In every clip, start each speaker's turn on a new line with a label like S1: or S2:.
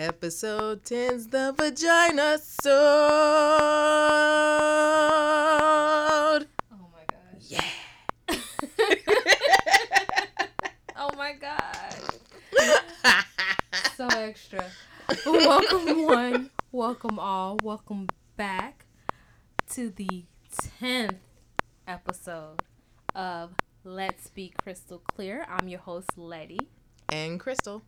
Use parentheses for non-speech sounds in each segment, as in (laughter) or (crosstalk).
S1: Episode 10's the vaginasode.
S2: Oh my gosh.
S1: Yeah. (laughs)
S2: oh my god. (laughs) So extra. welcome one, welcome all, welcome back to the 10th episode of Let's Be Crystal Clear. I'm your host, Letty.
S1: and Crystal.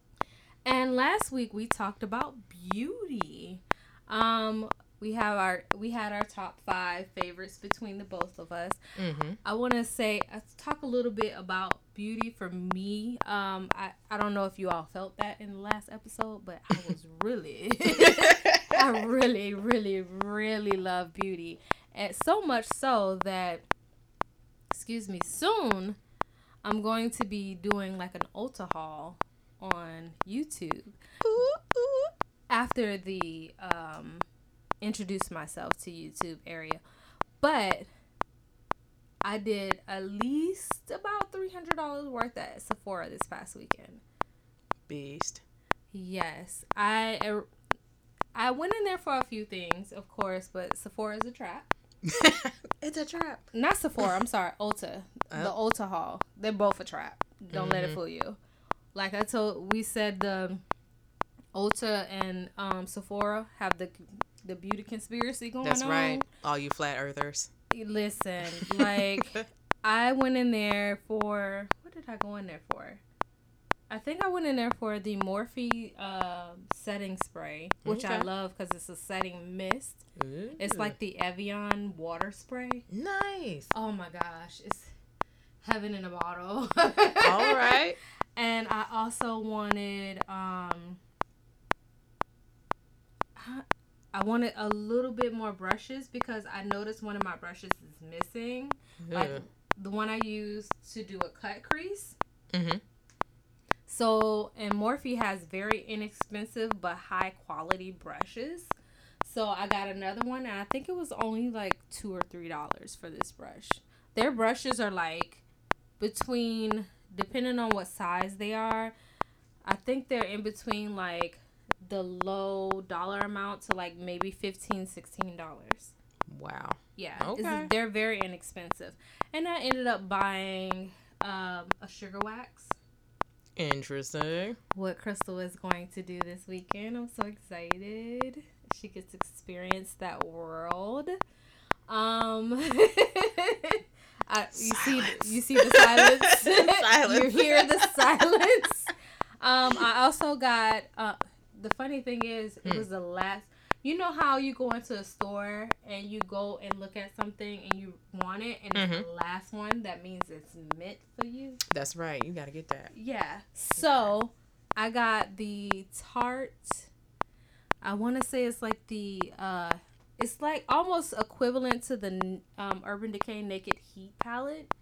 S2: And last week we talked about beauty. Um, we have our we had our top five favorites between the both of us.
S1: Mm-hmm.
S2: I want to say uh, talk a little bit about beauty for me. Um, I I don't know if you all felt that in the last episode, but I (laughs) was really, (laughs) I really, really, really love beauty, and so much so that, excuse me, soon, I'm going to be doing like an Ulta haul on YouTube after the um introduce myself to YouTube area. But I did at least about three hundred dollars worth at Sephora this past weekend.
S1: Beast.
S2: Yes, I er, I went in there for a few things, of course, but Sephora is a trap. (laughs)
S1: it's a trap.
S2: Not Sephora. I'm sorry, Ulta. (laughs) The
S1: Oh.
S2: Ulta haul. They're both a trap. Don't let it
S1: Mhm.
S2: fool you. Like I told, we said the Ulta and um, Sephora have the the beauty conspiracy going
S1: That's
S2: on.
S1: That's right. All you flat earthers.
S2: Listen, (laughs) like I went in there for what did I go in there for? I think I went in there for the Morphe uh, setting spray, which I love because it's a setting mist. It's like the Evian water spray.
S1: nice.
S2: Oh my gosh, it's heaven in a bottle.
S1: All right. (laughs)
S2: And I also wanted um I- wanted a little bit more brushes because I noticed one of my brushes is missing. Like the one I used to do a cut crease.
S1: Mm-hmm.
S2: So, and Morphe has very inexpensive but high quality brushes. So I got another one, and I think it was only like two or three dollars for this brush. Their brushes are like between, depending on what size they are, I think they're in between like the low dollar amount to like maybe 15 16 dollars
S1: Wow.
S2: yeah
S1: Okay.
S2: they're very inexpensive and i ended up buying um, a sugar wax
S1: Interesting.
S2: what Crystal is going to do this weekend. I'm so excited. She gets to experience that world. Um (laughs) I, you see you see the silence. (laughs)
S1: Silence.
S2: you hear the silence. Um I also got uh the funny thing is it
S1: Hmm.
S2: was the last you know how you go into a store and you go and look at something and you want it and it's
S1: Mm-hmm.
S2: the last one that means it's meant for you?
S1: That's right. You gotta get that.
S2: Yeah. So I got the Tarte. I want to say it's like the uh, it's like almost equivalent to the um, Urban Decay Naked Heat palette.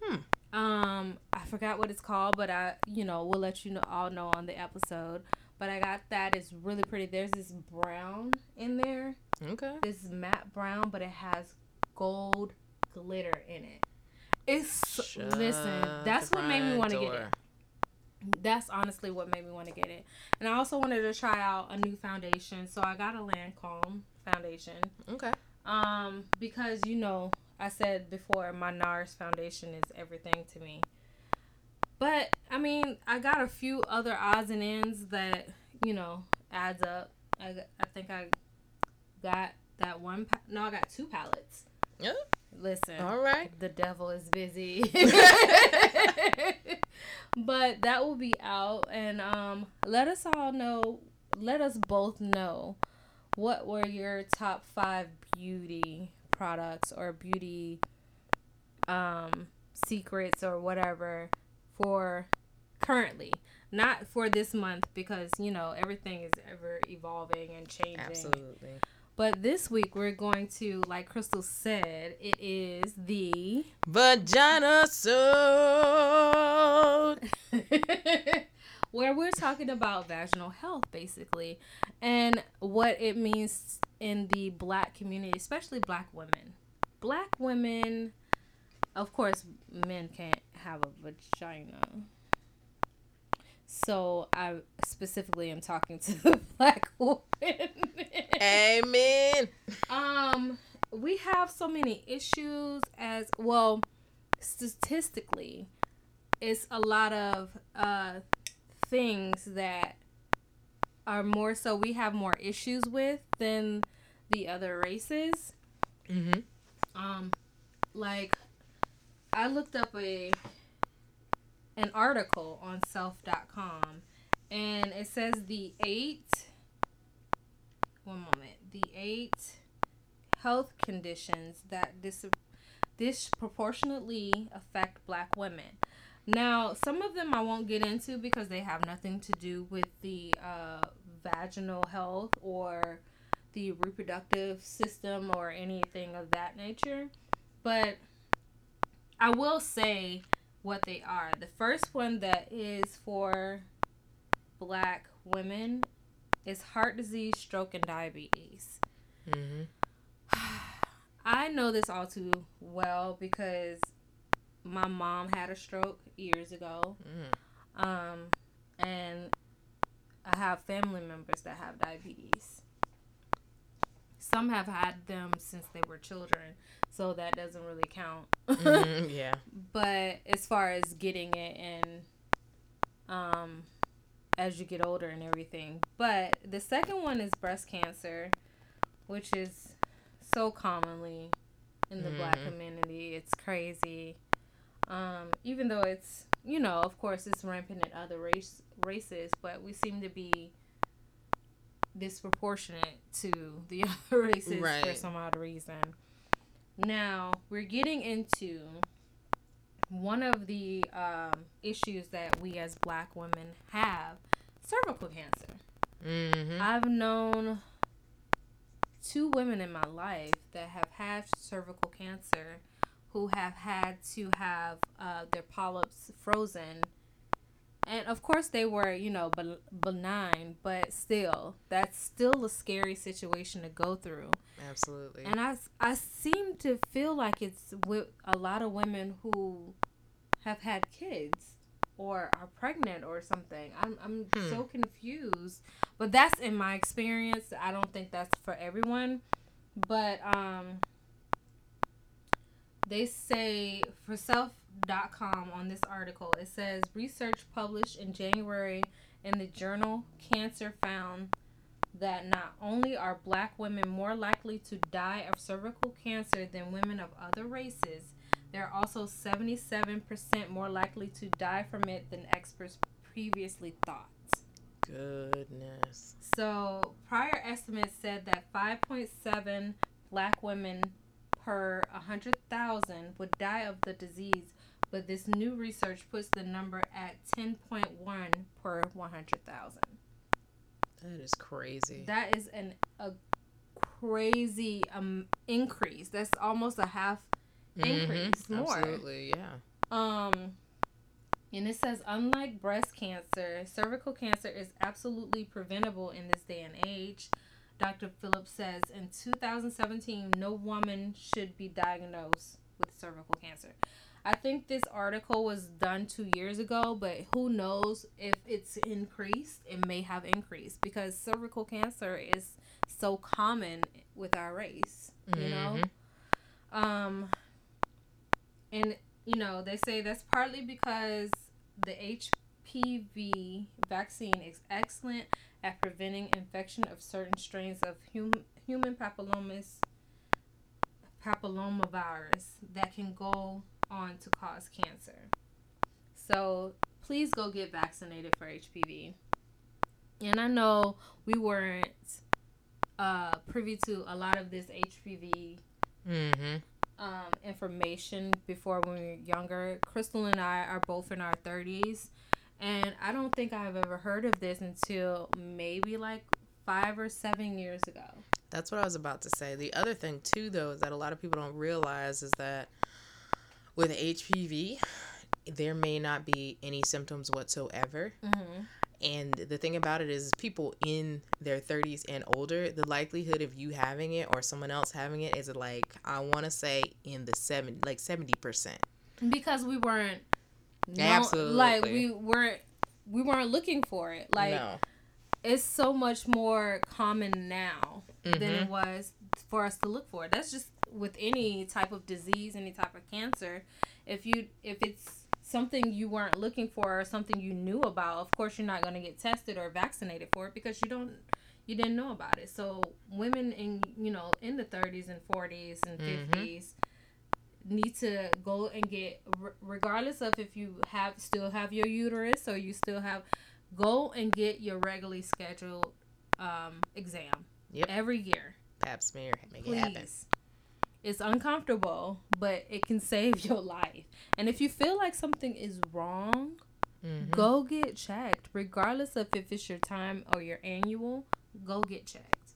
S1: Hmm.
S2: Um, I forgot what it's called, but I, you know, we'll let you know all know on the episode. But I got that. It's really pretty. There's this brown in there.
S1: Okay.
S2: This matte brown, but it has gold glitter in it. It's listen. That's what made me want to get it that's honestly what made me want to get it. And I also wanted to try out a new foundation, so I got a Lancome foundation.
S1: Okay.
S2: Um, because you know, I said before my NARS foundation is everything to me. But I mean, I got a few other odds and ends that you know adds up. I, I think I got that one. Pa- no, I got two palettes.
S1: Yeah.
S2: Listen,
S1: All right.
S2: the devil is busy. (laughs) (laughs) but that will be out and um let us all know let us both know what were your top 5 beauty products or beauty um secrets or whatever for currently not for this month because you know everything is ever evolving and changing
S1: Absolutely.
S2: but this week we're going to, like Crystal said, it is the
S1: Vagina sword. (laughs)
S2: where we're talking about vaginal health basically and what it means in the black community, especially black women. Black women, of course, men can't have a vagina. So I specifically am talking to the (laughs) black women.
S1: Amen.
S2: um, we have so many issues as well. Statistically, it's a lot of uh things that are more so we have more issues with than the other races.
S1: Mm-hmm.
S2: Um, like I looked up a an article on self.com and it says the eight one moment the eight health conditions that dis- disproportionately affect black women now some of them i won't get into because they have nothing to do with the uh, vaginal health or the reproductive system or anything of that nature but i will say what they are. The first one that is for black women is heart disease, stroke, and diabetes.
S1: Mm-hmm. (sighs)
S2: I know this all too well because my mom had a stroke years ago.
S1: Mm.
S2: Um, and I have family members that have diabetes. Some have had them since they were children, so that doesn't really count.
S1: Mhm, (laughs) yeah.
S2: but as far as getting it and um as you get older and everything but the second one is breast cancer which is so commonly in the black
S1: Mhm.
S2: community it's crazy um even though it's you know of course it's rampant in other race races but we seem to be disproportionate to the (laughs) other races for some odd reason now we're getting into one of the um, issues that we as black women have cervical cancer.
S1: Mm-hmm.
S2: I've known two women in my life that have had cervical cancer who have had to have uh, their polyps frozen. And of course, they were, you know, ben- benign, but still, that's still a scary situation to go through.
S1: Absolutely.
S2: And I, I seem to feel like it's with a lot of women who have had kids or are pregnant or something. I'm, I'm
S1: Hmm.
S2: so confused. But that's in my experience. I don't think that's for everyone. But um, they say for self.com on this article, it says research published in January in the journal Cancer found that not only are black women more likely to die of cervical cancer than women of other races, they're also 77% more likely to die from it than experts previously thought.
S1: Goodness.
S2: So, prior estimates said that 5.7 black women per 100,000 would die of the disease, but this new research puts the number at 10.1 per 100,000.
S1: That is crazy.
S2: That is an a crazy um increase. That's almost a half increase
S1: Mhm,
S2: more.
S1: Absolutely, yeah.
S2: Um and it says unlike breast cancer, cervical cancer is absolutely preventable in this day and age. Dr. Phillips says in 2017 no woman should be diagnosed with cervical cancer. I think this article was done 2 years ago, but who knows if it's increased? It may have increased because cervical cancer is so common with our race, you know?
S1: Mhm.
S2: Um, and you know they say that's partly because the HPV vaccine is excellent at preventing infection of certain strains of hum- human papillomas papillomavirus that can go on to cause cancer. So please go get vaccinated for HPV. And I know we weren't uh, privy to a lot of this HPV
S1: Mhm.
S2: um, information before when we were younger. Crystal and I are both in our 30s, and I don't think I've ever heard of this until maybe like five or seven years ago.
S1: That's what I was about to say. The other thing too, though, is that a lot of people don't realize is that with HPV, there may not be any symptoms whatsoever.
S2: Mm-hmm.
S1: And the thing about it is, people in their 30s and older, the likelihood of you having it or someone else having it is like, I want to say in the seven, like 70%.
S2: Because we weren't, known-
S1: Absolutely.
S2: like we weren't we weren't looking for it. Like
S1: no.
S2: it's so much more common now than
S1: Mhm.
S2: it was for us to look for. That's just with any type of disease, any type of cancer. If you if it's something you weren't looking for or something you knew about, of course you're not going to get tested or vaccinated for it because you don't you didn't know about it. So women in you know in the 30s and 40s and
S1: Mhm.
S2: 50s need to go and get regardless of if you have still have your uterus or you still have go and get your regularly scheduled um, exam
S1: Yep.
S2: every year
S1: Pap smear. Make it happen.
S2: please it's uncomfortable but it can (laughs) save your life and if you feel like something is wrong
S1: Mhm.
S2: go get checked regardless of if it's your time or your annual go get checked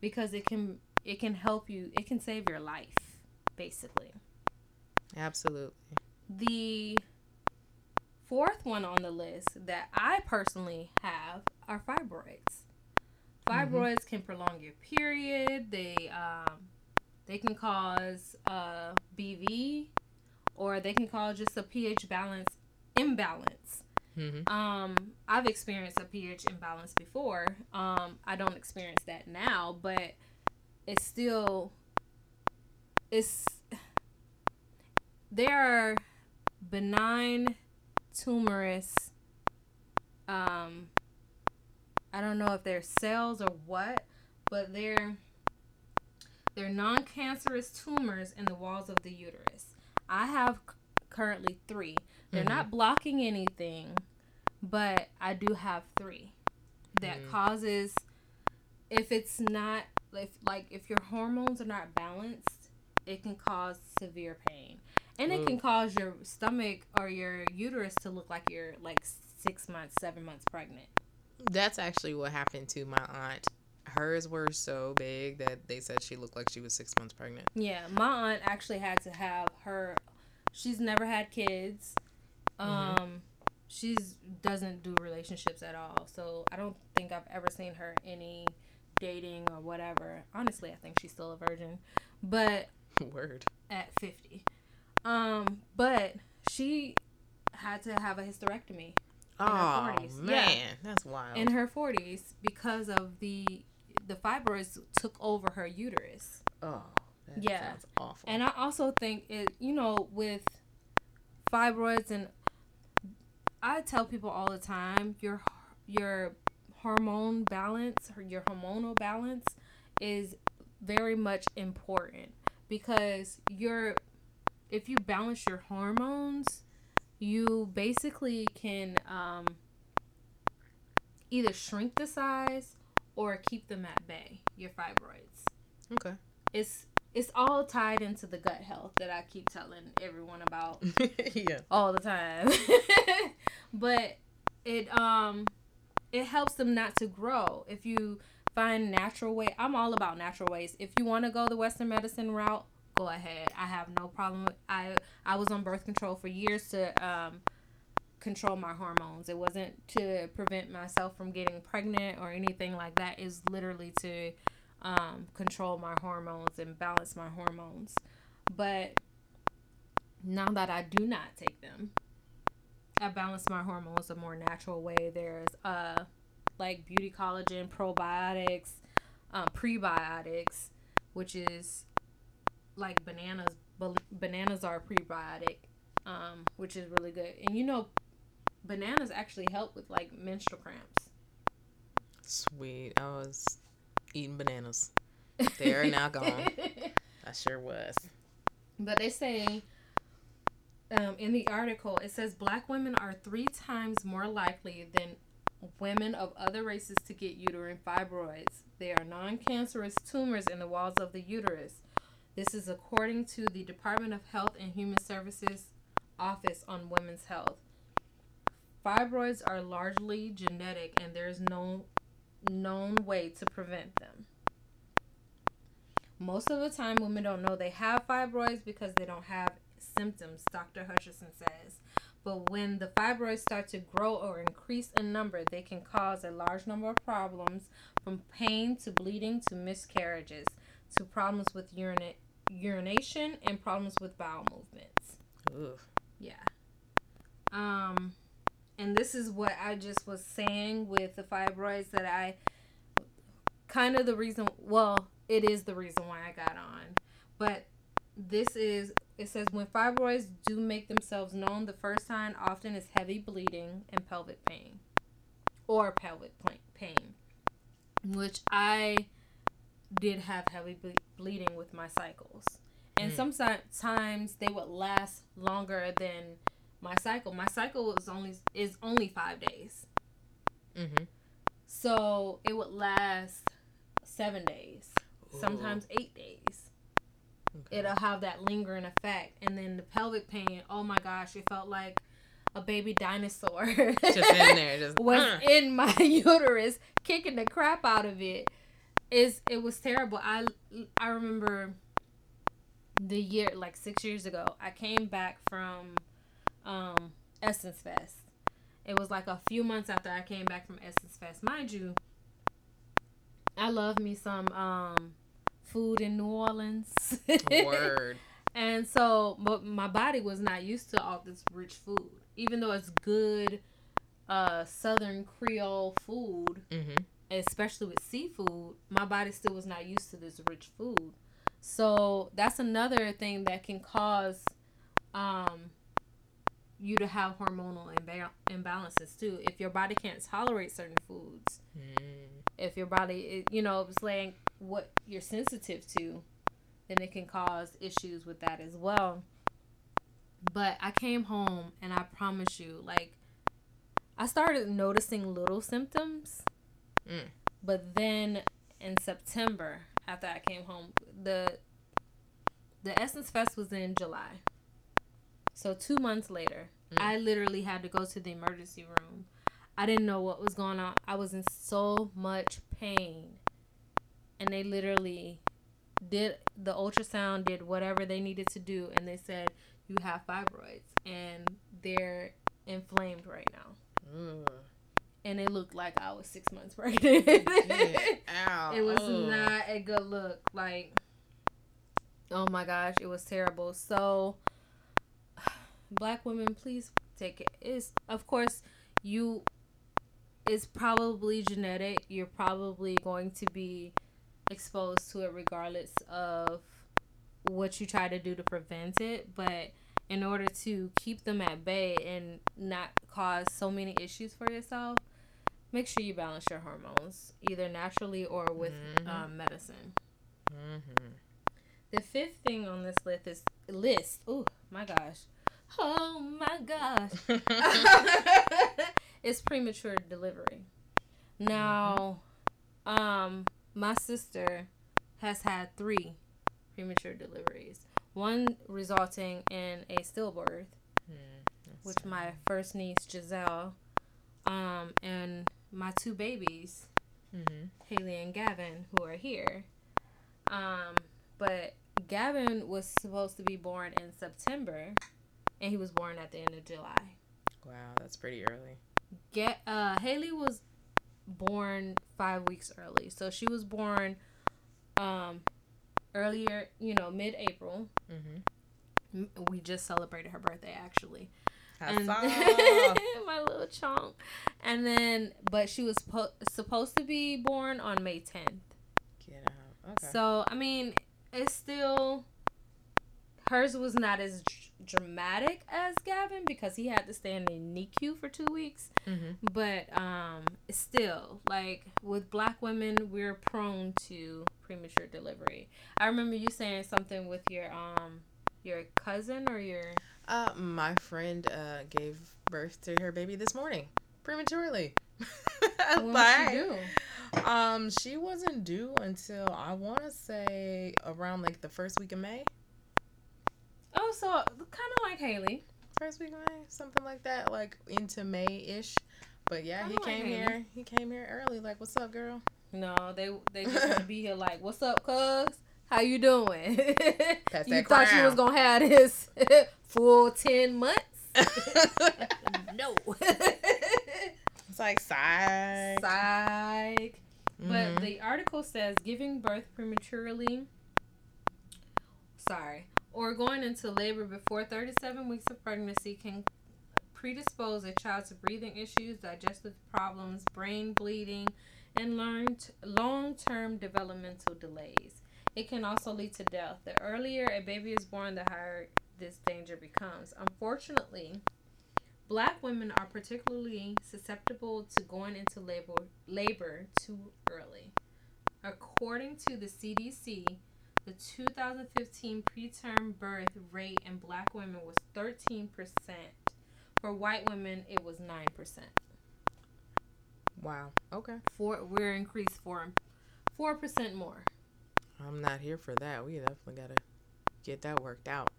S2: because it can it can help you it can save your life basically
S1: Absolutely.
S2: the fourth one on the list that I personally have are fibroids. Fibroids can prolong your period. They um, they can cause uh, BV, or they can cause just a pH balance imbalance.
S1: Mm-hmm.
S2: Um, I've experienced a pH imbalance before. Um, I don't experience that now, but it's still it's there are benign tumorous um I don't know if they're cells or what, but they're they're non-cancerous tumors in the walls of the uterus. I have currently 3. They're
S1: Mhm.
S2: not blocking anything, but I do have 3 that
S1: Mm.
S2: causes if it's not if like if your hormones are not balanced, it can cause severe pain. And it can cause your stomach or your uterus to look like you're like 6 months, 7 months pregnant.
S1: That's actually what happened to my aunt. Hers were so big that they said she looked like she was six months pregnant.
S2: Yeah, my aunt actually had to have her. She's never had kids.
S1: Mhm.
S2: Um, she's doesn't do relationships at all. So I don't think I've ever seen her any dating or whatever. Honestly, I think she's still a virgin. But (laughs)
S1: Word.
S2: at fifty, um, but she had to have a hysterectomy her
S1: Oh
S2: 40s.
S1: man,
S2: Yeah.
S1: that's wild.
S2: in her forties because of the the fibroids took over her uterus.
S1: oh,
S2: Yeah.
S1: sounds awful.
S2: And I also think it, you know, with fibroids and I tell people all the time, your your hormone balance or your hormonal balance is very much important because you're if you balance your hormones, you basically can um, either shrink the size or keep them at bay. Your fibroids
S1: okay.
S2: it's it's all tied into the gut health that I keep telling everyone about (laughs)
S1: yeah.
S2: all the time. (laughs) but it um it helps them not to grow. If you find natural way, I'm all about natural ways. If you want to go the western medicine route, go ahead. I have no problem. I I was on birth control for years to um control my hormones. It wasn't to prevent myself from getting pregnant or anything like that. Is literally to um, control my hormones and balance my hormones. But now that I do not take them, I balance my hormones a more natural way. There's uh like beauty collagen, probiotics, um, prebiotics, which is like bananas. Ba- bananas are prebiotic, um, which is really good. And you know, bananas actually help with like menstrual cramps.
S1: Sweet. I was eating bananas. They are now gone. (laughs) I sure was.
S2: But they say um, in the article, it says black women are three times more likely than women of other races to get uterine fibroids. They are non cancerous tumors in the walls of the uterus. This is according to the Department of Health and Human Services Office on Women's Health. Fibroids are largely genetic, and there is no known way to prevent them. Most of the time, women don't know they have fibroids because they don't have symptoms, Dr. Hutcherson says. But when the fibroids start to grow or increase in number, they can cause a large number of problems from pain to bleeding to miscarriages to problems with urina- urination and problems with bowel movements.
S1: Ooh.
S2: Yeah. Um and this is what I just was saying with the fibroids that I kind of the reason well it is the reason why I got on but this is it says when fibroids do make themselves known the first sign often is heavy bleeding and pelvic pain or pelvic pain which I did have heavy ble- bleeding with my cycles and mm. sometimes they would last longer than my cycle. My cycle is only is only five days. Mm-hmm. So it would last seven days, Ooh. sometimes eight days. Okay. It'll have that lingering effect, and then the pelvic pain. Oh my gosh, it felt like a baby dinosaur just in (laughs) there, just was uh. in my (laughs) uterus, kicking the crap out of it. Is it was terrible. I I remember the year like six years ago. I came back from um, Essence Fest. It was like a few months after I came back from Essence Fest. Mind you, I love me some um, food in New Orleans. Word. (laughs) and so, but my body was not used to all this rich food, even though it's good uh, Southern Creole food, mm-hmm. especially with seafood. My body still was not used to this rich food. So that's another thing that can cause um, you to have hormonal imba- imbalances too. If your body can't tolerate certain foods, mm. if your body, you know, is laying what you're sensitive to, then it can cause issues with that as well. But I came home and I promise you, like, I started noticing little symptoms. Mm. But then in September, after I came home, the the Essence Fest was in July. So two months later, mm. I literally had to go to the emergency room. I didn't know what was going on. I was in so much pain. And they literally did the ultrasound, did whatever they needed to do, and they said, You have fibroids and they're inflamed right now. Mm. And it looked like I was six months (laughs) pregnant. Ow. It was oh. not a good look. Like, oh my gosh, it was terrible. So, (sighs) black women, please take it. it. Is of course you. It's probably genetic. You're probably going to be exposed to it regardless of what you try to do to prevent it. But in order to keep them at bay and not cause so many issues for yourself, make sure you balance your hormones either naturally or with mm-hmm. um, medicine. Mm-hmm. The fifth thing on this list is list. Oh my gosh, Oh my gosh. (laughs) (laughs) it's premature delivery. Now, um, my sister has had three premature deliveries. One resulting in a stillbirth, mm, which my first niece Giselle, um, and my two babies, mm-hmm. Haley and Gavin, who are here. Um, but Gavin was supposed to be born in September and he was born at the end of July.
S1: Wow, that's pretty early.
S2: Get uh Haley was born 5 weeks early. So she was born um earlier, you know, mid-April. hmm We just celebrated her birthday actually. And (laughs) my little chunk. And then but she was po- supposed to be born on May 10th. Get out. Okay. So, I mean, it's still hers was not as dramatic as Gavin because he had to stay in the NICU for two weeks. Mm-hmm. But um, still, like with black women, we're prone to premature delivery. I remember you saying something with your um your cousin or your
S1: uh my friend uh gave birth to her baby this morning prematurely. (laughs) what she do? Um, she wasn't due until I want to say around like the first week of May.
S2: Oh, so kind of like Haley.
S1: First week of May, something like that, like into May ish. But yeah, he came here. He came here early. Like, what's up, girl?
S2: No, they they (laughs) just want to be here. Like, what's up, cuz? How you doing? (laughs) you thought you was gonna have this (laughs) full ten months? no.
S1: it's like psych.
S2: Psych. Mm-hmm. But the article says giving birth prematurely. Sorry, or going into labor before 37 weeks of pregnancy can predispose a child to breathing issues, digestive problems, brain bleeding, and learned long-term developmental delays. It can also lead to death. The earlier a baby is born, the higher this danger becomes. Unfortunately, black women are particularly susceptible to going into labor labor too early. According to the CDC, the 2015 preterm birth rate in black women was 13%. For white women, it was 9%.
S1: Wow. Okay.
S2: Four, we're increased for 4% more.
S1: I'm not here for that. We definitely got to get that worked out.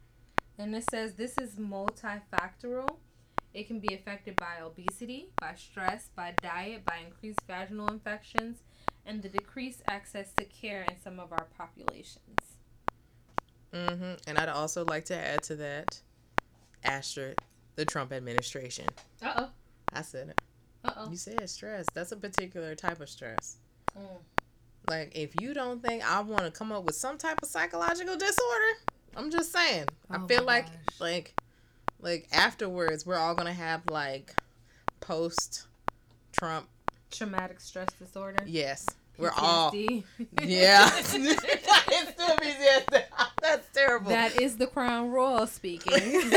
S2: And it says this is multifactorial. It can be affected by obesity, by stress, by diet, by increased vaginal infections, and the decreased access to care in some of our populations.
S1: Mm-hmm. And I'd also like to add to that, asterisk, the Trump administration.
S2: Uh oh. I
S1: said it. Uh oh. You said stress. That's a particular type of stress. Mm. Like, if you don't think I want to come up with some type of psychological disorder, I'm just saying. Oh I feel like, gosh. like, like afterwards, we're all gonna have like post Trump
S2: traumatic stress disorder.
S1: Yes, PTSD. we're all. (laughs) Yeah. (laughs) (laughs) That's terrible.
S2: That is the Crown Royal speaking.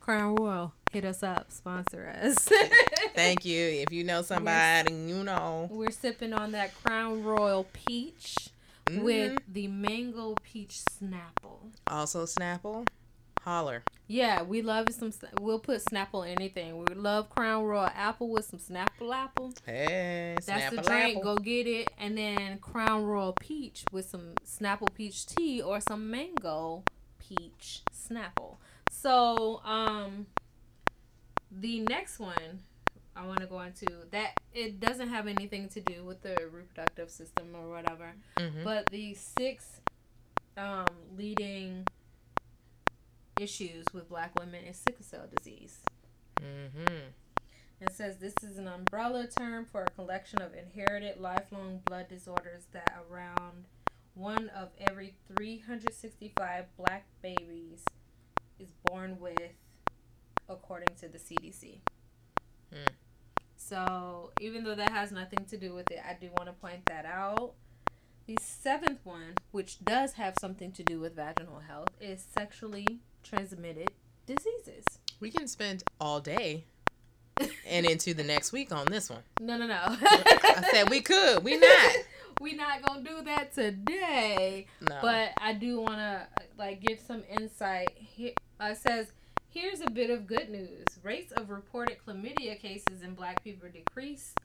S2: Crown Royal, hit us up, sponsor us.
S1: Thank you. If you know somebody, you know.
S2: We're sipping on that Crown Royal peach mm-hmm. with the mango peach Snapple.
S1: Also Snapple holler.
S2: Yeah, we love some. We'll put Snapple anything. We love Crown Royal apple with some Snapple apple.
S1: Hey,
S2: that's the drink. Apple. Go get it, and then Crown Royal peach with some Snapple peach tea or some mango peach Snapple. So, um, the next one I want to go into that it doesn't have anything to do with the reproductive system or whatever, mm-hmm. but the six um, leading issues with black women is sickle cell disease. Mm-hmm. It says this is an umbrella term for a collection of inherited lifelong blood disorders that around one of every 365 black babies is born with, according to the CDC. Mm. So, even though that has nothing to do with it, I do want to point that out. The seventh one, which does have something to do with vaginal health, is sexually transmitted diseases.
S1: We can spend all day and into the next week on this one.
S2: No, no, no.
S1: I said we could. We not. (laughs)
S2: we not gonna do that today. No. But I do want to like give some insight. Here, uh, says here's a bit of good news. Rates of reported chlamydia cases in Black people decreased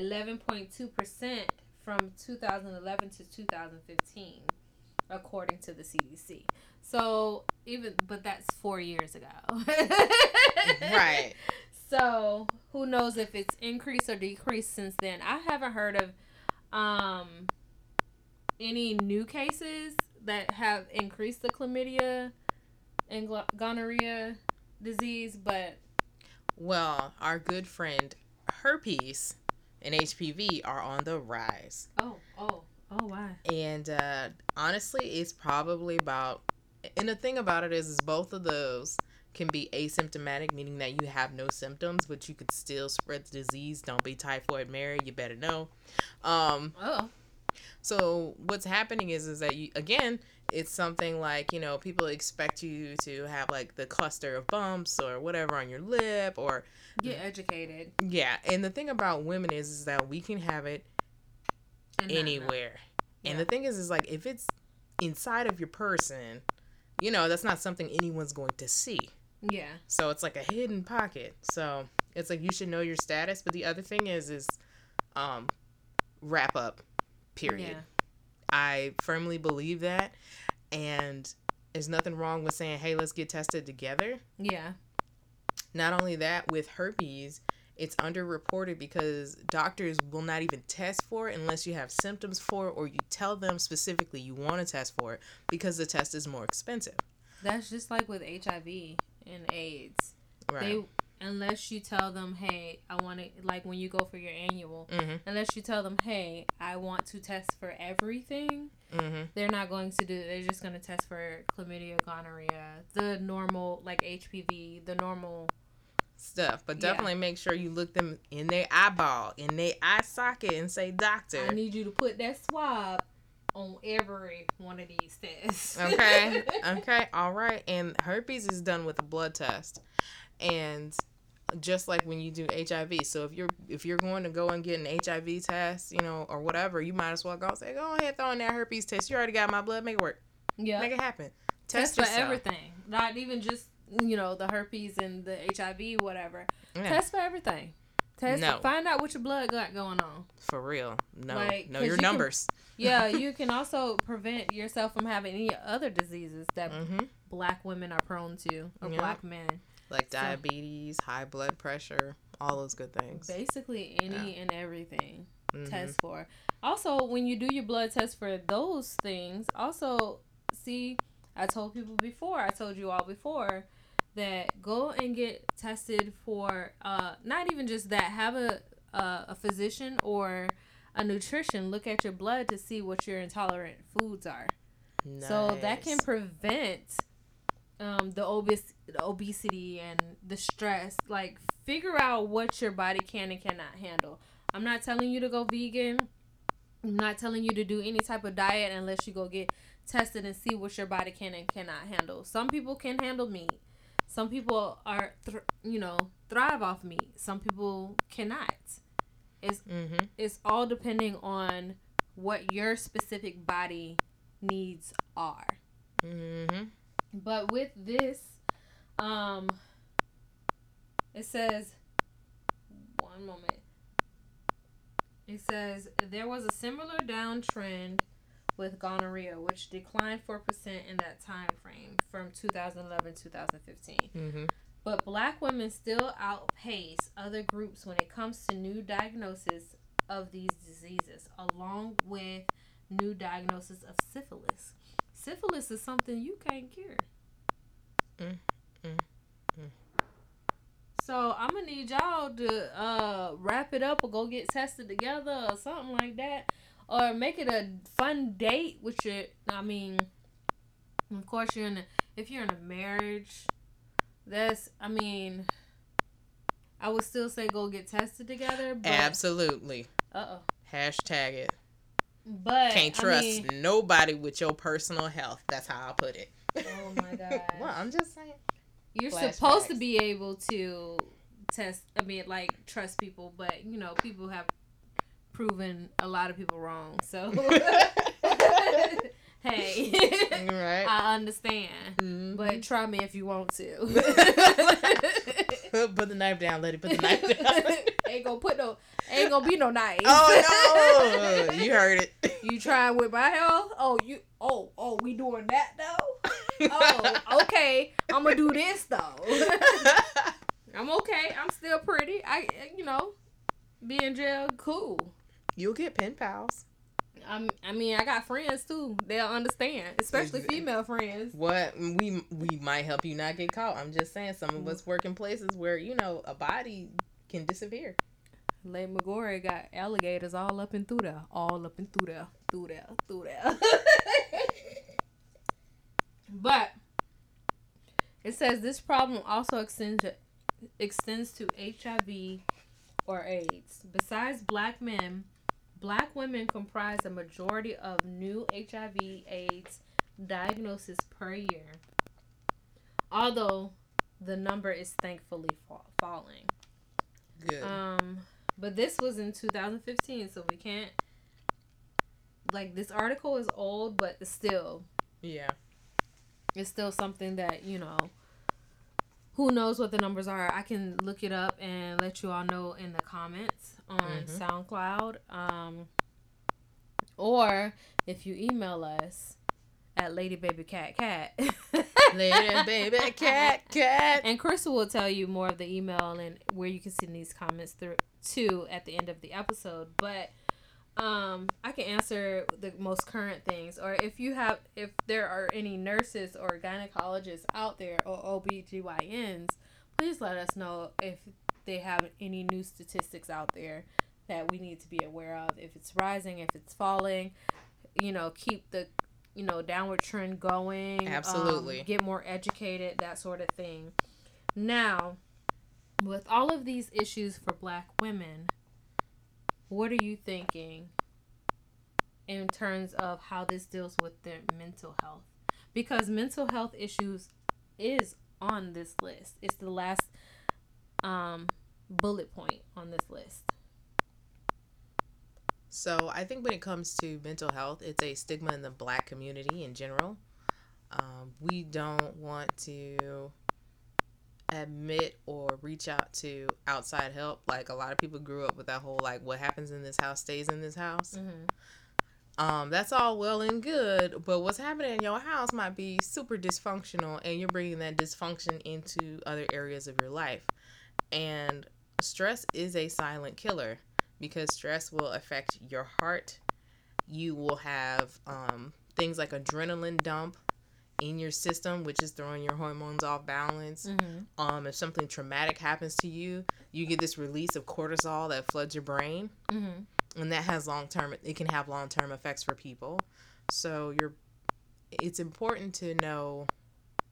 S2: 11.2 percent from 2011 to 2015, according to the CDC. So even, but that's four years ago. (laughs)
S1: right.
S2: So who knows if it's increased or decreased since then? I haven't heard of um any new cases that have increased the chlamydia and gonorrhea disease, but
S1: well, our good friend herpes and HPV are on the rise.
S2: Oh, oh, oh, why?
S1: And uh, honestly, it's probably about and the thing about it is, is both of those can be asymptomatic, meaning that you have no symptoms, but you could still spread the disease. Don't be typhoid Mary. You better know. Um, oh. So what's happening is, is that you again, it's something like you know people expect you to have like the cluster of bumps or whatever on your lip or
S2: get educated.
S1: Yeah, and the thing about women is, is that we can have it and anywhere. Yeah. And the thing is, is like if it's inside of your person, you know, that's not something anyone's going to see.
S2: Yeah.
S1: So it's like a hidden pocket. So it's like you should know your status. But the other thing is, is um, wrap up, period. Yeah. I firmly believe that. And there's nothing wrong with saying, hey, let's get tested together.
S2: Yeah.
S1: Not only that, with herpes, it's underreported because doctors will not even test for it unless you have symptoms for it or you tell them specifically you want to test for it because the test is more expensive.
S2: That's just like with HIV and AIDS. Right. They unless you tell them, "Hey, I want to like when you go for your annual." Mm-hmm. Unless you tell them, "Hey, I want to test for everything." Mm-hmm. They're not going to do. It. They're just going to test for chlamydia, gonorrhea, the normal like HPV, the normal
S1: stuff, but definitely yeah. make sure you look them in their eyeball, in their eye socket, and say, "Doctor,
S2: I need you to put that swab on every one of these tests."
S1: okay, okay, (laughs) all right. And herpes is done with a blood test, and just like when you do HIV. So if you're if you're going to go and get an HIV test, you know, or whatever, you might as well go say, "Go ahead, throw in that herpes test. You already got my blood. Make it work. Yeah, make it happen."
S2: Test, test for everything, not even just you know the herpes and the HIV, whatever. Yeah. Test for everything. Test. No. Find out what your blood got going on.
S1: For real. No. Like, know your you numbers.
S2: Can, (laughs) yeah, (laughs) you can also prevent yourself from having any other diseases that mm-hmm. black women are prone to, or yeah. black men.
S1: Like so, diabetes, high blood pressure, all those good things.
S2: Basically, any yeah. and everything. Mm-hmm. Test for. Also, when you do your blood test for those things, also see. I told people before. I told you all before that go and get tested for uh, not even just that have a, a, a physician or a nutrition look at your blood to see what your intolerant foods are. Nice. so that can prevent um, the, obes- the obesity and the stress. Like figure out what your body can and cannot handle. I'm not telling you to go vegan. I'm not telling you to do any type of diet unless you go get tested and see what your body can and cannot handle. Some people can handle meat some people are, th- you know, thrive off meat. Some people cannot. It's mm-hmm. it's all depending on what your specific body needs are. Mm-hmm. But with this, um, it says, one moment. It says there was a similar downtrend with gonorrhea, which declined 4% in that time frame from 2011 2015. Mm-hmm. But black women still outpace other groups when it comes to new diagnosis of these diseases, along with new diagnosis of syphilis. Syphilis is something you can't cure. Mm, mm, mm. So I'm gonna need y'all to uh, wrap it up or go get tested together or something like that or make it a fun date with your. I mean, of course, you're in. A, if you're in a marriage, that's. I mean, I would still say go get tested together.
S1: But, Absolutely. Uh oh. Hashtag it. But can't trust I mean, nobody with your personal health. That's how I put it. Oh my (laughs) god. well, I'm just saying.
S2: You're Flashbacks. supposed to be able to test. I mean, like trust people, but you know, people have proven a lot of people wrong. So (laughs) hey, right. I understand, mm-hmm. but try me if you want to. (laughs)
S1: put the knife down, lady. Put the knife down. (laughs)
S2: ain't gonna put no, ain't gonna be no knife. Oh
S1: no, you heard it.
S2: You trying with my health? Oh, you. Oh, oh, we doing that though. oh, okay. I'm gonna do this though. I'm okay. I'm still pretty. I, you know, be in jail, cool.
S1: You'll get pen pals.
S2: I'm, I mean, I got friends too. They'll understand, especially female friends.
S1: What we we might help you not get caught. I'm just saying, some of us work in places where you know a body can disappear.
S2: Lake McGorry got alligators all up and through there, all up and through there, through there, through there. (laughs) but it says this problem also extends to, extends to HIV or AIDS. Besides black men Black women comprise a majority of new HIV/AIDS diagnoses per year, although the number is thankfully fa- falling. Good. Um, but this was in 2015, so we can't. Like this article is old, but it's still. Yeah. It's still something that you know. Who knows what the numbers are? I can look it up and let you all know in the comments on mm-hmm. SoundCloud. Um, or if you email us at Lady Baby Cat Cat. Lady Baby Cat Cat. (laughs) And Crystal will tell you more of the email and where you can send these comments through to at the end of the episode. But um, I can answer the most current things. Or if you have, if there are any nurses or gynecologists out there or OBGYNs, please let us know if they have any new statistics out there that we need to be aware of. If it's rising, if it's falling, you know, keep the you know downward trend going. Absolutely. Um, get more educated, that sort of thing. Now, with all of these issues for black women, what are you thinking in terms of how this deals with their mental health? Because mental health issues is on this list. It's the last um, bullet point on this list.
S1: So I think when it comes to mental health, it's a stigma in the black community in general. Um, we don't want to admit or reach out to outside help. Like a lot of people grew up with that whole like what happens in this house stays in this house. Mm-hmm. Um, that's all well and good, but what's happening in your house might be super dysfunctional, and you're bringing that dysfunction into other areas of your life. And stress is a silent killer because stress will affect your heart. You will have um, things like adrenaline dump in your system, which is throwing your hormones off balance. Mm-hmm. Um, if something traumatic happens to you, you get this release of cortisol that floods your brain, mm-hmm. and that has long term. It can have long term effects for people. So you're, it's important to know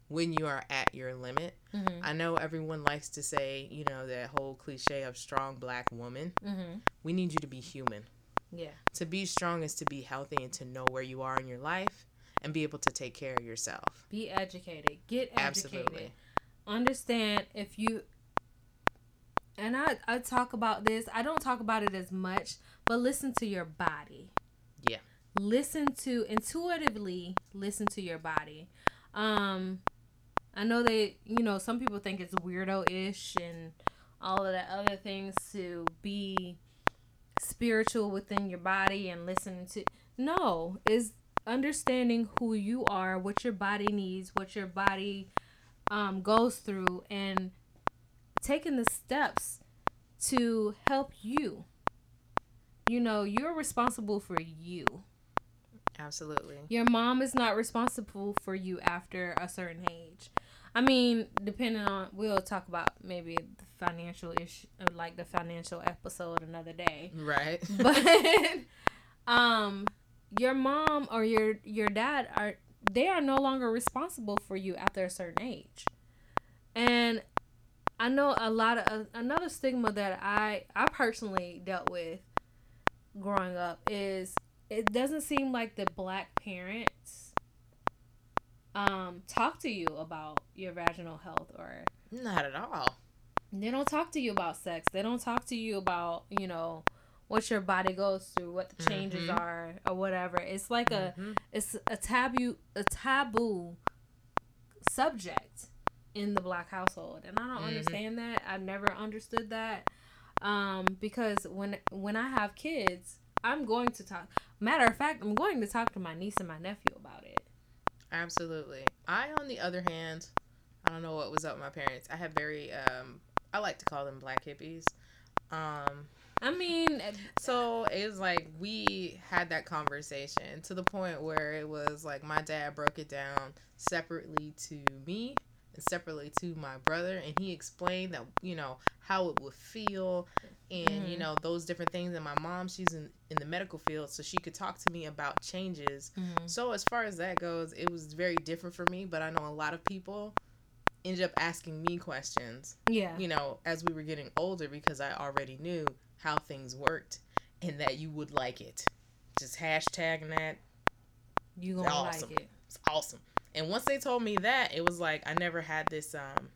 S1: when you are at your limit. Mm-hmm. I know everyone likes to say, you know, that whole cliche of strong black woman. Mm-hmm. We need you to be human. Yeah. To be strong is to be healthy and to know where you are in your life and be able to take care of yourself.
S2: Be educated. Get educated. Absolutely. Understand if you and I, I talk about this, I don't talk about it as much, but listen to your body. Yeah. Listen to intuitively listen to your body. Um I know that, you know, some people think it's weirdo ish and all of the other things to be spiritual within your body and listening to. No, is understanding who you are, what your body needs, what your body um, goes through, and taking the steps to help you. You know, you're responsible for you.
S1: Absolutely.
S2: Your mom is not responsible for you after a certain age. I mean, depending on, we'll talk about maybe the financial issue, like the financial episode another day. Right. (laughs) But, um, your mom or your your dad are they are no longer responsible for you after a certain age and i know a lot of uh, another stigma that i i personally dealt with growing up is it doesn't seem like the black parents um talk to you about your vaginal health or
S1: not at all
S2: they don't talk to you about sex they don't talk to you about you know what your body goes through, what the changes mm-hmm. are, or whatever. It's like mm-hmm. a it's a taboo a taboo subject in the black household, and I don't mm-hmm. understand that. I've never understood that um, because when when I have kids, I'm going to talk. Matter of fact, I'm going to talk to my niece and my nephew about it.
S1: Absolutely. I, on the other hand, I don't know what was up with my parents. I have very um, I like to call them black hippies. Um,
S2: I mean,
S1: so it was like we had that conversation to the point where it was like my dad broke it down separately to me and separately to my brother, and he explained that you know how it would feel and mm-hmm. you know those different things. And my mom, she's in in the medical field, so she could talk to me about changes. Mm-hmm. So as far as that goes, it was very different for me, but I know a lot of people ended up asking me questions. Yeah. You know, as we were getting older because I already knew how things worked and that you would like it. Just hashtagging that. You gonna awesome. like it. It's awesome. And once they told me that, it was like I never had this um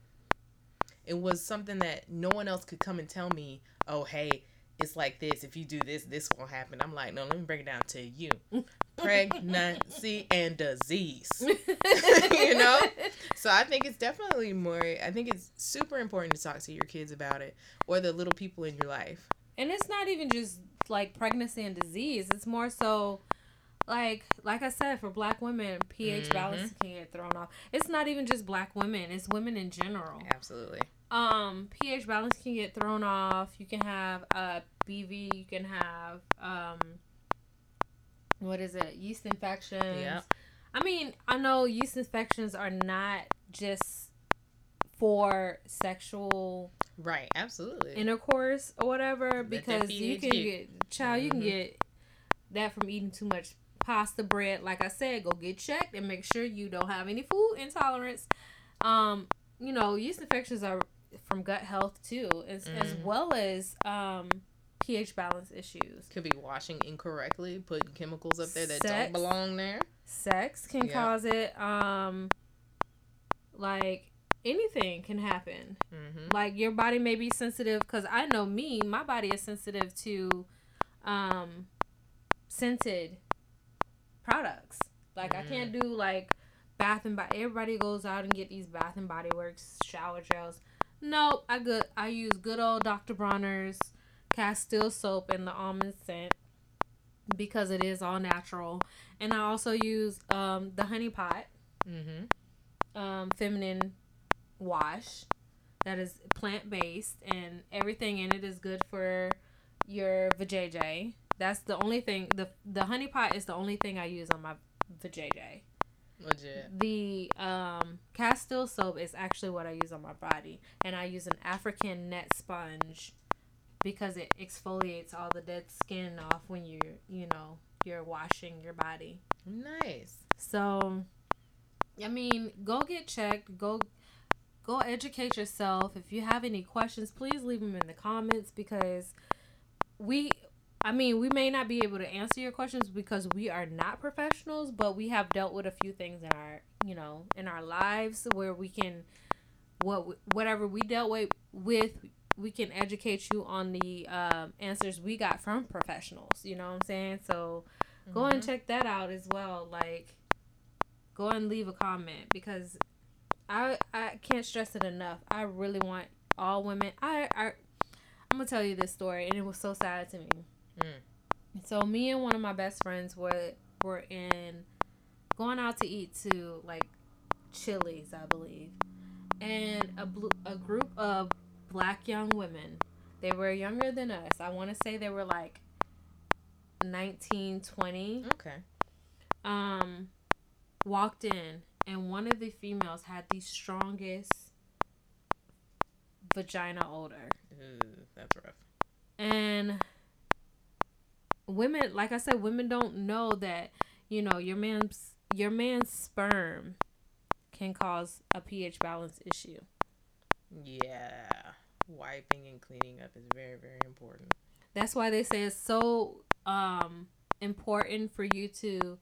S1: it was something that no one else could come and tell me, oh hey, it's like this. If you do this, this won't happen. I'm like, no, let me break it down to you. (laughs) Pregnancy and disease. (laughs) you know? So I think it's definitely more I think it's super important to talk to your kids about it or the little people in your life
S2: and it's not even just like pregnancy and disease it's more so like like i said for black women ph mm-hmm. balance can get thrown off it's not even just black women it's women in general
S1: absolutely
S2: um ph balance can get thrown off. You can have uh bv you can have um what is it? Yeast infections. Yeah i mean i know yeast infections are not just for sexual
S1: right absolutely.
S2: intercourse or whatever because you can get child mm-hmm. you can get that from eating too much pasta bread. Like i said go get checked and make sure you don't have any food intolerance. Um you know yeast infections are from gut health too, as, mm. as well as um, pH balance issues.
S1: Could be washing incorrectly, putting chemicals up there that Sex, don't belong there.
S2: Sex can cause it. Um, like anything can happen. Mm-hmm. Like your body may be sensitive because I know me, my body is sensitive to um, scented products. Like mm. I can't mm. do like Bath and Body. Everybody goes out and get these Bath and Body Works shower gels. Nope, I good. I use good old Dr. Bronner's Castile soap and the almond scent because it is all natural. And I also use um, the Honey Pot mm-hmm. um, feminine wash that is plant based and everything in it is good for your vajayjay. That's the only thing. the The honey pot is the only thing I use on my vajayjay. Legit. The um, Castile soap is actually what I use on my body, and I use an African net sponge because it exfoliates all the dead skin off when you you know you're washing your body.
S1: Nice.
S2: So, I mean, go get checked. Go go educate yourself. If you have any questions, please leave them in the comments because we I mean, we may not be able to answer your questions because we are not professionals, but we have dealt with a few things in our, you know, in our lives where we can what whatever we dealt with with we can educate you on the um, answers we got from professionals. You know what I'm saying? So mm-hmm. go and mm-hmm. check that out as well. Like, go and leave a comment because I I can't stress it enough. I really want all women. I I I'm gonna tell you this story, and it was so sad to me. Mm. So me and one of my best friends were were in going out to eat to like Chili's, I believe, and a blue, a group of black young women. They were younger than us. I want to say they were like 19, 20.
S1: Okay.
S2: Um, walked in, and one of the females had the strongest vagina odor.
S1: Ooh, that's rough.
S2: And women, like I said, women don't know that you know your man's your man's sperm can cause a pH balance issue.
S1: Yeah, wiping and cleaning up is very very important.
S2: That's why they say it's so um important for you to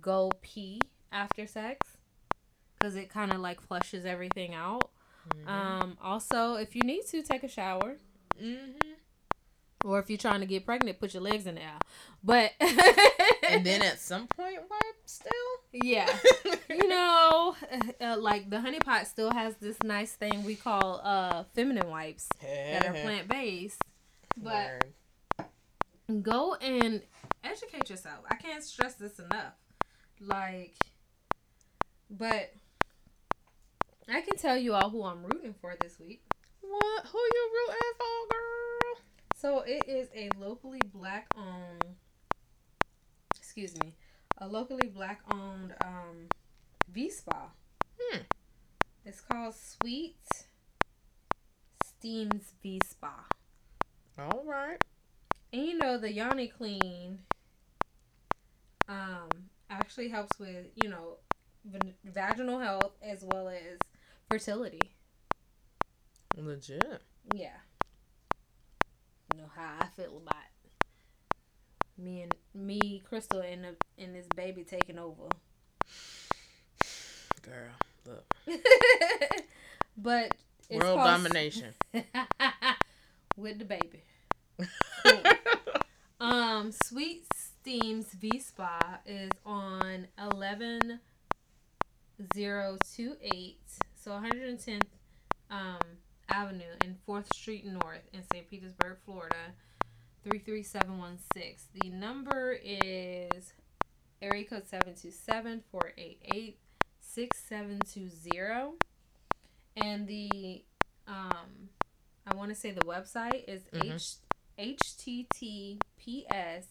S2: go pee after sex because it kind of like flushes everything out. Mm-hmm. Um, also, if you need to take a shower, mm-hmm. Or if you're trying to get pregnant, put your legs in the air. But (laughs)
S1: and then at some point, wipe still.
S2: Yeah, (laughs) you know, uh, like the honey pot still has this nice thing we call uh feminine wipes that are plant based. But Word. go and educate yourself. I can't stress this enough. Like, but I can tell you all who I'm rooting for this week.
S1: What? Who you rooting for, girl?
S2: So it is a locally black owned. Excuse me, a locally black owned um, V spa. Hmm. It's called Sweet Steams V Spa.
S1: All right.
S2: And you know the Yoni Clean um actually helps with you know vaginal health as well as fertility.
S1: Legit.
S2: Yeah. You know how I feel about me and me, Crystal, and the, and this baby taking over.
S1: Girl, look. (laughs)
S2: but
S1: world domination (laughs)
S2: with the baby. (laughs) um, Sweet Steams V Spa is on eleven zero two eight so 110th um, Avenue and 4th Street North in St. Petersburg, Florida, 33716. The number is area code 727 488 6720. And the, um, I want to say the website is mm-hmm. H- HTTPS.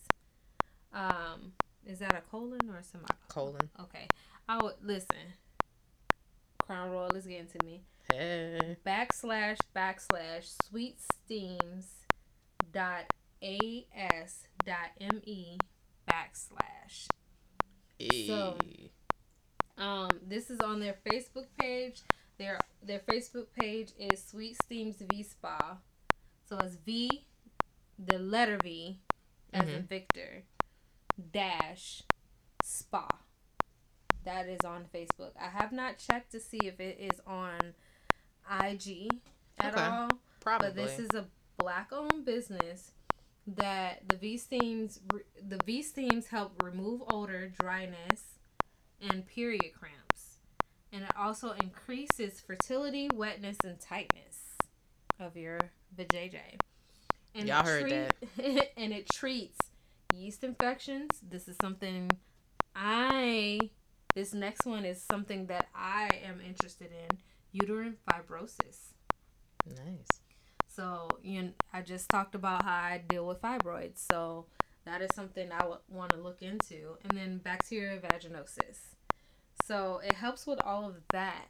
S2: Um, is that a colon or a semicolon?
S1: Colon.
S2: Okay. I would listen. Crown Royal is getting to me. (laughs) Backslash backslash sweet steams dot as dot me backslash. Hey. So, um, this is on their Facebook page. Their their Facebook page is Sweet Steams V Spa. So it's V, the letter V, as mm-hmm. in Victor, dash, spa. That is on Facebook. I have not checked to see if it is on IG at okay. all. Probably. But this is a black owned business that the V steams the V steams help remove odor, dryness, and period cramps. And it also increases fertility, wetness, and tightness of your vajayjay. And Y'all heard treat, that. (laughs) and it treats yeast infections. This is something I this next one is something that I am interested in. Uterine fibrosis. Nice. So, you know, I just talked about how I deal with fibroids. So, that is something I would want to look into. And then bacterial vaginosis. So, it helps with all of that.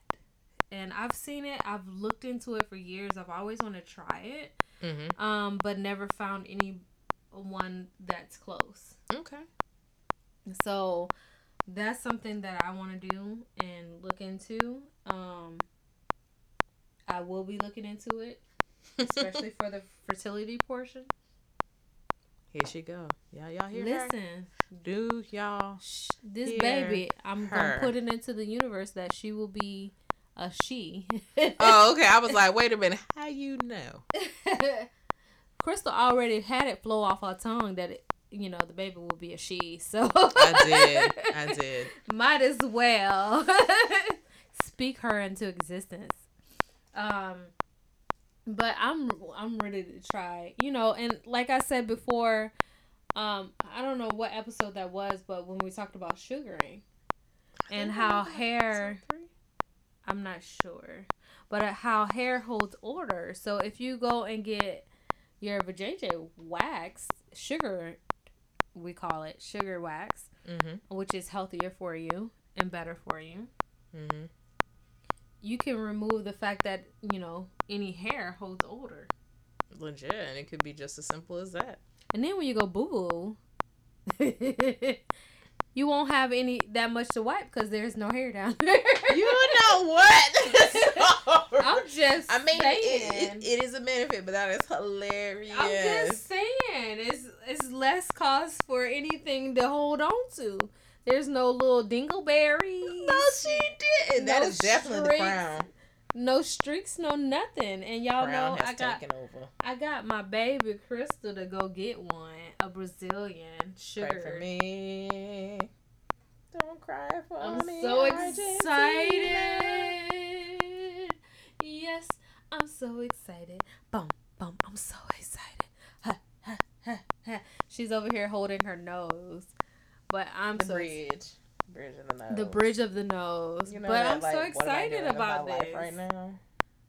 S2: And I've seen it, I've looked into it for years. I've always wanted to try it, mm-hmm. um, but never found any one that's close. Okay. So, that's something that I want to do and look into. Um, I will be looking into it especially for the fertility portion.
S1: Here she go. Y'all, y'all hear Listen, her? Do y'all?
S2: this baby, I'm her. gonna put it into the universe that she will be a she. (laughs)
S1: oh, okay. I was like, wait a minute. How you know? (laughs)
S2: Crystal already had it flow off her tongue that it, you know the baby will be a she. So I did. I (laughs) did. Might as well speak her into existence. Um but I'm I'm ready to try. You know, and like I said before, um, I don't know what episode that was, but when we talked about sugaring and how hair, I'm not sure, but uh, how hair holds order. So if you go and get your vajayjay wax, sugar, we call it sugar wax, mm-hmm. which is healthier for you and better for you. Mm-hmm you can remove the fact that you know any hair holds odor.
S1: Legit, and it could be just as simple as that.
S2: And then when you go boo boo, (laughs) you won't have any that much to wipe because there's no hair down there.
S1: you know what? (laughs) I'm just. I mean, it, it, it is a benefit, but that is hilarious. I'm
S2: just saying, it's it's less cost for anything to hold on to. There's no little dingleberries.
S1: No, she didn't. No that is definitely the crown.
S2: No streaks, no nothing. And y'all crown know I got I got my baby Crystal to go get one, a Brazilian sugar.
S1: Pray for me. Don't cry for
S2: I'm
S1: me.
S2: I'm so excited. Yes, I'm so excited. Boom, boom. I'm so excited. Ha, ha, ha, ha. She's over here holding her nose. But I'm
S1: the so bridge. Bridge of the nose.
S2: The bridge of the nose. You know but that, I'm like, so excited about this right now.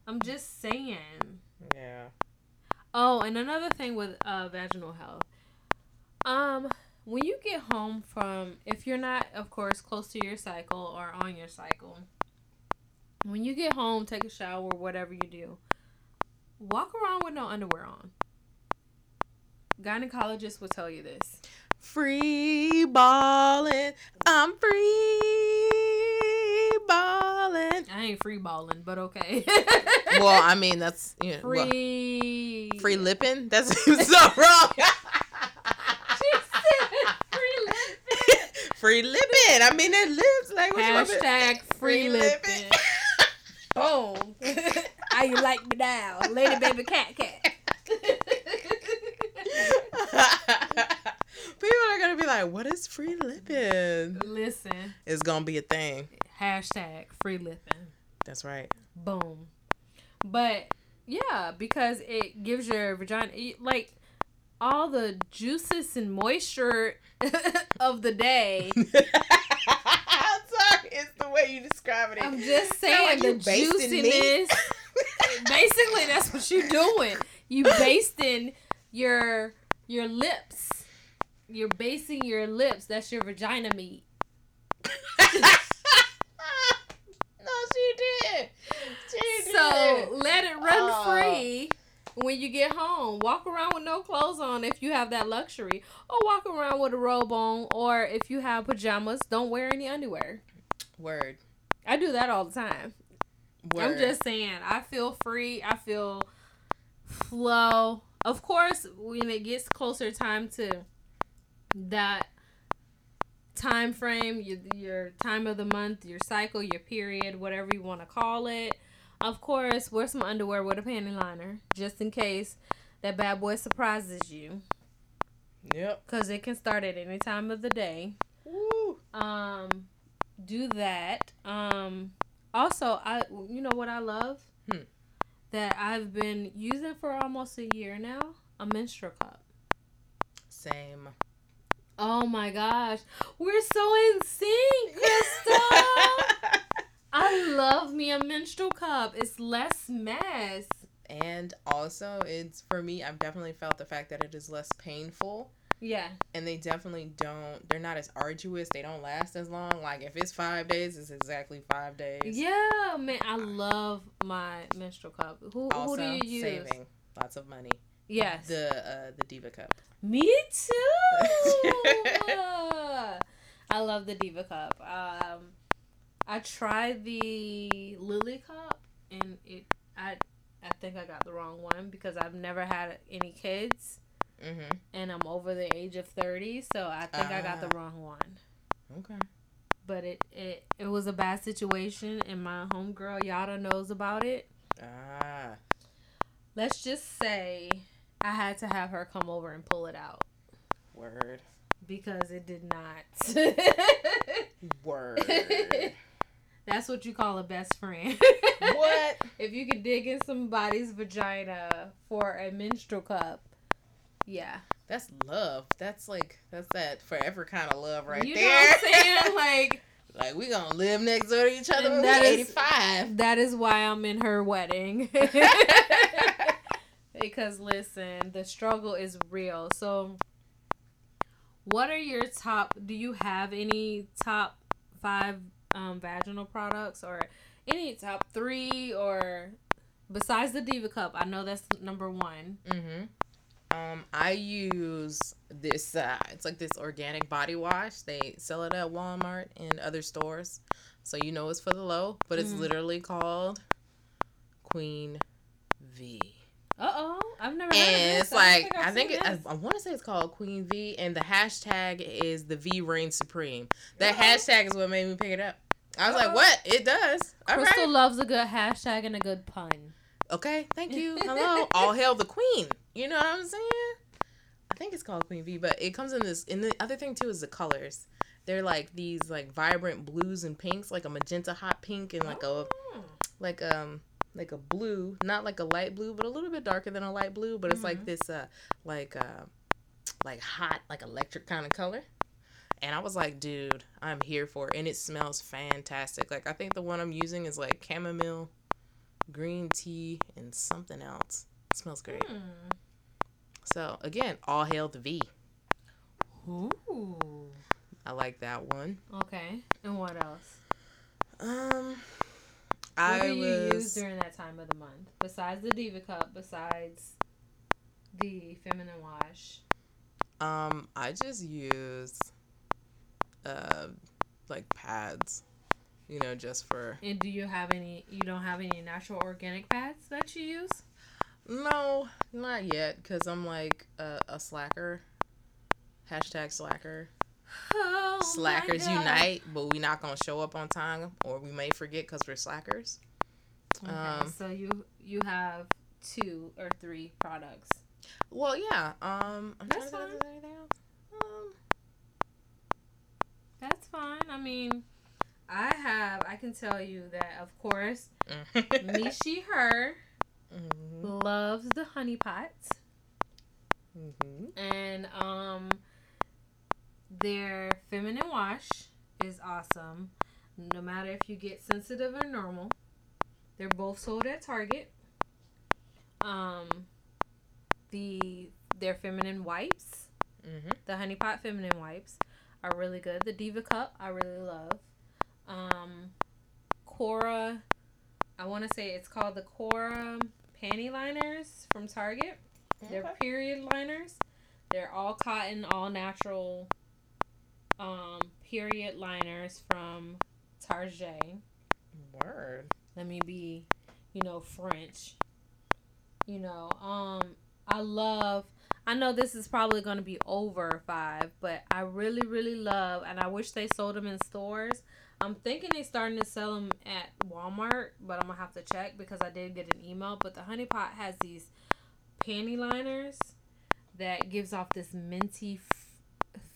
S2: I'm just saying. Yeah. Oh, and another thing with uh, vaginal health. Um, when you get home from, if you're not, of course, close to your cycle or on your cycle, when you get home, take a shower, whatever you do, walk around with no underwear on. Gynecologists will tell you this.
S1: Free balling. I'm free balling.
S2: I ain't free balling, but okay. (laughs)
S1: well, I (laughs) mean that's you know, free well, free lipping. That's (laughs) so wrong. She said free lipping. free lipping. I mean it lips like
S2: hashtag free, free lipping. Boom. How you like me now, lady baby cat cat?
S1: "What is free lipping?"
S2: Listen,
S1: it's gonna be a thing.
S2: Hashtag free lipping.
S1: That's right.
S2: Boom. But yeah, because it gives your vagina like all the juices and moisture (laughs) of the day. (laughs)
S1: I'm sorry, it's the way you describe it.
S2: I'm just saying like the juiciness. (laughs) basically, that's what you're doing. You basting your your lips you're basing your lips. That's your vagina meat. (laughs) no,
S1: she did. She
S2: did. so let it run uh, free when you get home. Walk around with no clothes on if you have that luxury, or walk around with a robe on, or if you have pajamas, don't wear any underwear.
S1: Word.
S2: I do that all the time. Word. I'm just saying. I feel free. I feel flow. Of course, when it gets closer time to that time frame, your, your time of the month, your cycle, your period, whatever you want to call it. Of course, wear some underwear with a panty liner just in case that bad boy surprises you. Yep. Because it can start at any time of the day. Woo. Um, do that. Um, also, I you know what I love hmm. that I've been using for almost a year now a menstrual cup.
S1: Same.
S2: Oh my gosh. We're so in sync, Crystal. (laughs) I love me a menstrual cup. It's less mess.
S1: And also, it's for me, I've definitely felt the fact that it is less painful. Yeah. And they definitely don't, they're not as arduous. They don't last as long. Like, if it's five days, it's exactly five days.
S2: Yeah, man. I love my menstrual cup. Who, also, who do you use? Saving
S1: lots of money. Yes. The, uh, the Diva cup.
S2: Me too. (laughs) I love the Diva cup. Um, I tried the Lily cup, and it I I think I got the wrong one because I've never had any kids, mm-hmm. and I'm over the age of thirty, so I think uh, I got the ah. wrong one. Okay. But it, it it was a bad situation, and my homegirl Yada knows about it. Ah. Let's just say I had to have her come over and pull it out. Word. Because it did not. (laughs) Word. That's what you call a best friend. (laughs) what? if you could dig in somebody's vagina for a menstrual cup, yeah.
S1: That's love. That's like that's that forever kind of love right you there. You know what I'm saying? (laughs) Like like we gonna live next door to each other when we're 85.
S2: That is why I'm in her wedding. Because listen, the struggle is real. So, what are your top? Do you have any top five um, vaginal products or any top three or besides the Diva Cup? I know that's number one.
S1: Mm-hmm. Um, I use this. Uh, it's like this organic body wash. They sell it at Walmart and other stores, so you know it's for the low. But it's mm-hmm. literally called Queen V. Uh oh, I've never. And it's like I think, I, think it, I, I want to say it's called Queen V, and the hashtag is the V reign supreme. That hashtag is what made me pick it up. I was Uh-oh. like, "What? It does."
S2: All Crystal right. loves a good hashtag and a good pun.
S1: Okay, thank you. (laughs) Hello, all hail the queen. You know what I'm saying? I think it's called Queen V, but it comes in this. And the other thing too is the colors. They're like these like vibrant blues and pinks, like a magenta hot pink and like oh. a like um like a blue, not like a light blue, but a little bit darker than a light blue. But it's mm-hmm. like this, uh, like uh, like hot, like electric kind of color. And I was like, dude, I'm here for it. And it smells fantastic. Like I think the one I'm using is like chamomile, green tea, and something else. It smells great. Mm. So again, all hail the V. Ooh. I like that one.
S2: Okay. And what else? Um what do you use during that time of the month besides the Diva Cup? Besides the feminine wash?
S1: Um, I just use uh like pads, you know, just for.
S2: And do you have any? You don't have any natural organic pads that you use?
S1: No, not yet, because I'm like a, a slacker. Hashtag slacker. Oh slackers unite, but we not gonna show up on time, or we may forget because we're slackers.
S2: Okay, um, so you you have two or three products.
S1: Well, yeah. Um, I'm that's fine. Um,
S2: that's fine. I mean, I have. I can tell you that, of course, (laughs) me, she, her mm-hmm. loves the honey pots. Mm-hmm. And um their feminine wash is awesome. No matter if you get sensitive or normal. They're both sold at Target. Um the their feminine wipes, mm-hmm. the Honey Pot feminine wipes are really good. The Diva Cup I really love. Um Cora I want to say it's called the Cora panty liners from Target. Okay. They're period liners. They're all cotton, all natural um, period liners from Target.
S1: Word.
S2: let me be, you know, French. You know, um, I love. I know this is probably going to be over five, but I really, really love, and I wish they sold them in stores. I'm thinking they're starting to sell them at Walmart, but I'm gonna have to check because I did get an email. But the Honey Pot has these panty liners that gives off this minty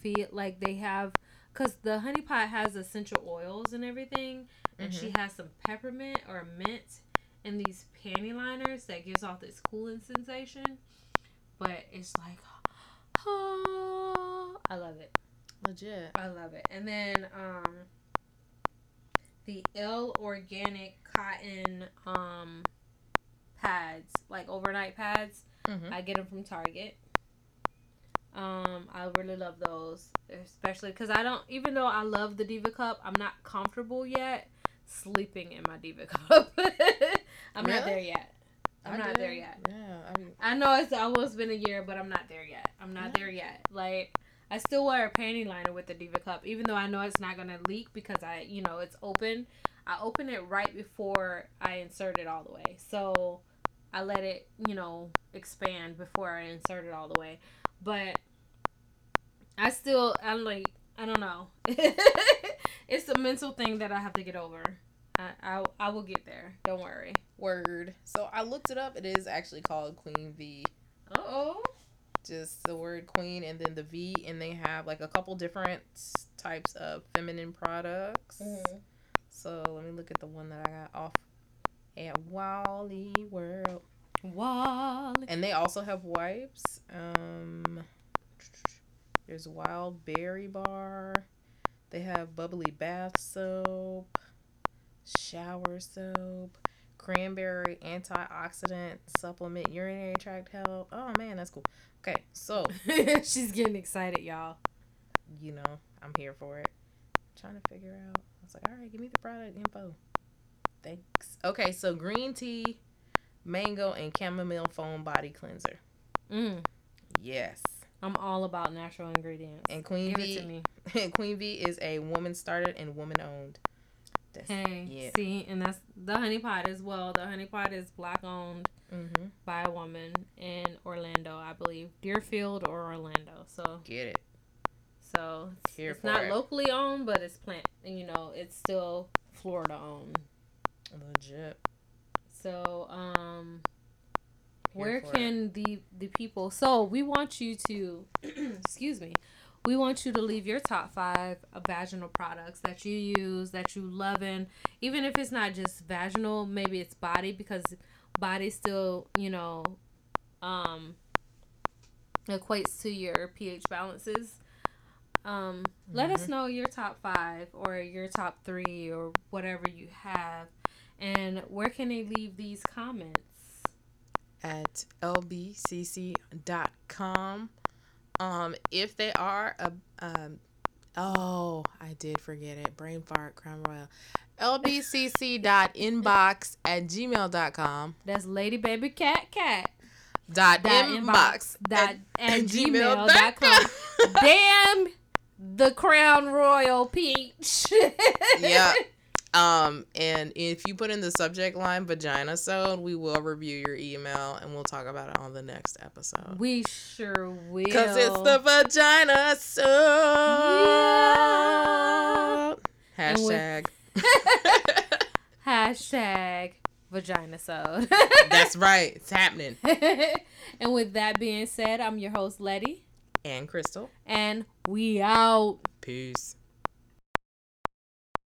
S2: feel, like they have, cause the Honey Pot has essential oils and everything, and mm-hmm. she has some peppermint or mint in these panty liners that gives off this cooling sensation. But it's like, oh, (gasps) I love it.
S1: Legit.
S2: I love it. And then um the L Organic cotton um pads, like overnight pads. Mm-hmm. I get them from Target. Um, I really love those, especially because I don't. Even though I love the Diva Cup, I'm not comfortable yet sleeping in my Diva (laughs) Cup. I'm really? not there yet. I'm I not did. there yet. Yeah, I mean, I know it's almost been a year, but I'm not there yet. I'm not yeah. there yet. Like I still wear a panty liner with the Diva Cup, even though I know it's not gonna leak because I, you know, it's open. I open it right before I insert it all the way, so I let it, you know, expand before I insert it all the way. But I still, I'm like, I don't know. (laughs) it's a mental thing that I have to get over. I, I, I will get there. Don't worry.
S1: Word. So I looked it up. It is actually called Queen V.
S2: Uh oh
S1: just the word queen and then the V, and they have like a couple different types of feminine products. Mm-hmm. So let me look at the one that I got off at Wally World.
S2: Wally.
S1: And they also have wipes. Um, there's Wild Berry Bar. They have bubbly bath soap, shower soap, cranberry antioxidant supplement, urinary tract health. Oh man, that's cool. Okay, so (laughs)
S2: she's getting excited, y'all.
S1: You know, I'm here for it. I'm trying to figure out. I was like, all right, give me the product info. Thanks. Okay, so green tea, mango, and chamomile foam body cleanser. Mm. Yes.
S2: I'm all about natural ingredients.
S1: And Queen Give V, (laughs) and Queen V is a woman started and woman owned.
S2: That's, hey, yeah. see, and that's the honey pot as well. The honey pot is black owned mm-hmm. by a woman in Orlando, I believe, Deerfield or Orlando. So
S1: get it.
S2: So it's, it's not it. locally owned, but it's plant. You know, it's still Florida owned.
S1: Legit.
S2: So, um, where can it. the the people? So we want you to, (clears throat) excuse me, we want you to leave your top five vaginal products that you use that you love in even if it's not just vaginal maybe it's body because body still you know um equates to your ph balances um mm-hmm. let us mm-hmm. know your top five or your top three or whatever you have and where can they leave these comments
S1: at lbcc.com um, if they are a um, oh, I did forget it. Brain fart, Crown royal. lbcc.inbox (laughs) at gmail.com.
S2: That's lady baby cat cat.
S1: Dot, dot inbox,
S2: dot at, (laughs) at com. (laughs) Damn the crown royal peach.
S1: yeah. Um, and if you put in the subject line vaginasode, we will review your email and we'll talk about it on the next episode.
S2: We sure will.
S1: Because it's the vaginasode. Yeah. Hashtag. (laughs)
S2: Hashtag vagina sewed. (laughs)
S1: That's right. It's happening. (laughs)
S2: and with that being said, I'm your host, Letty.
S1: And Crystal.
S2: And we out.
S1: Peace.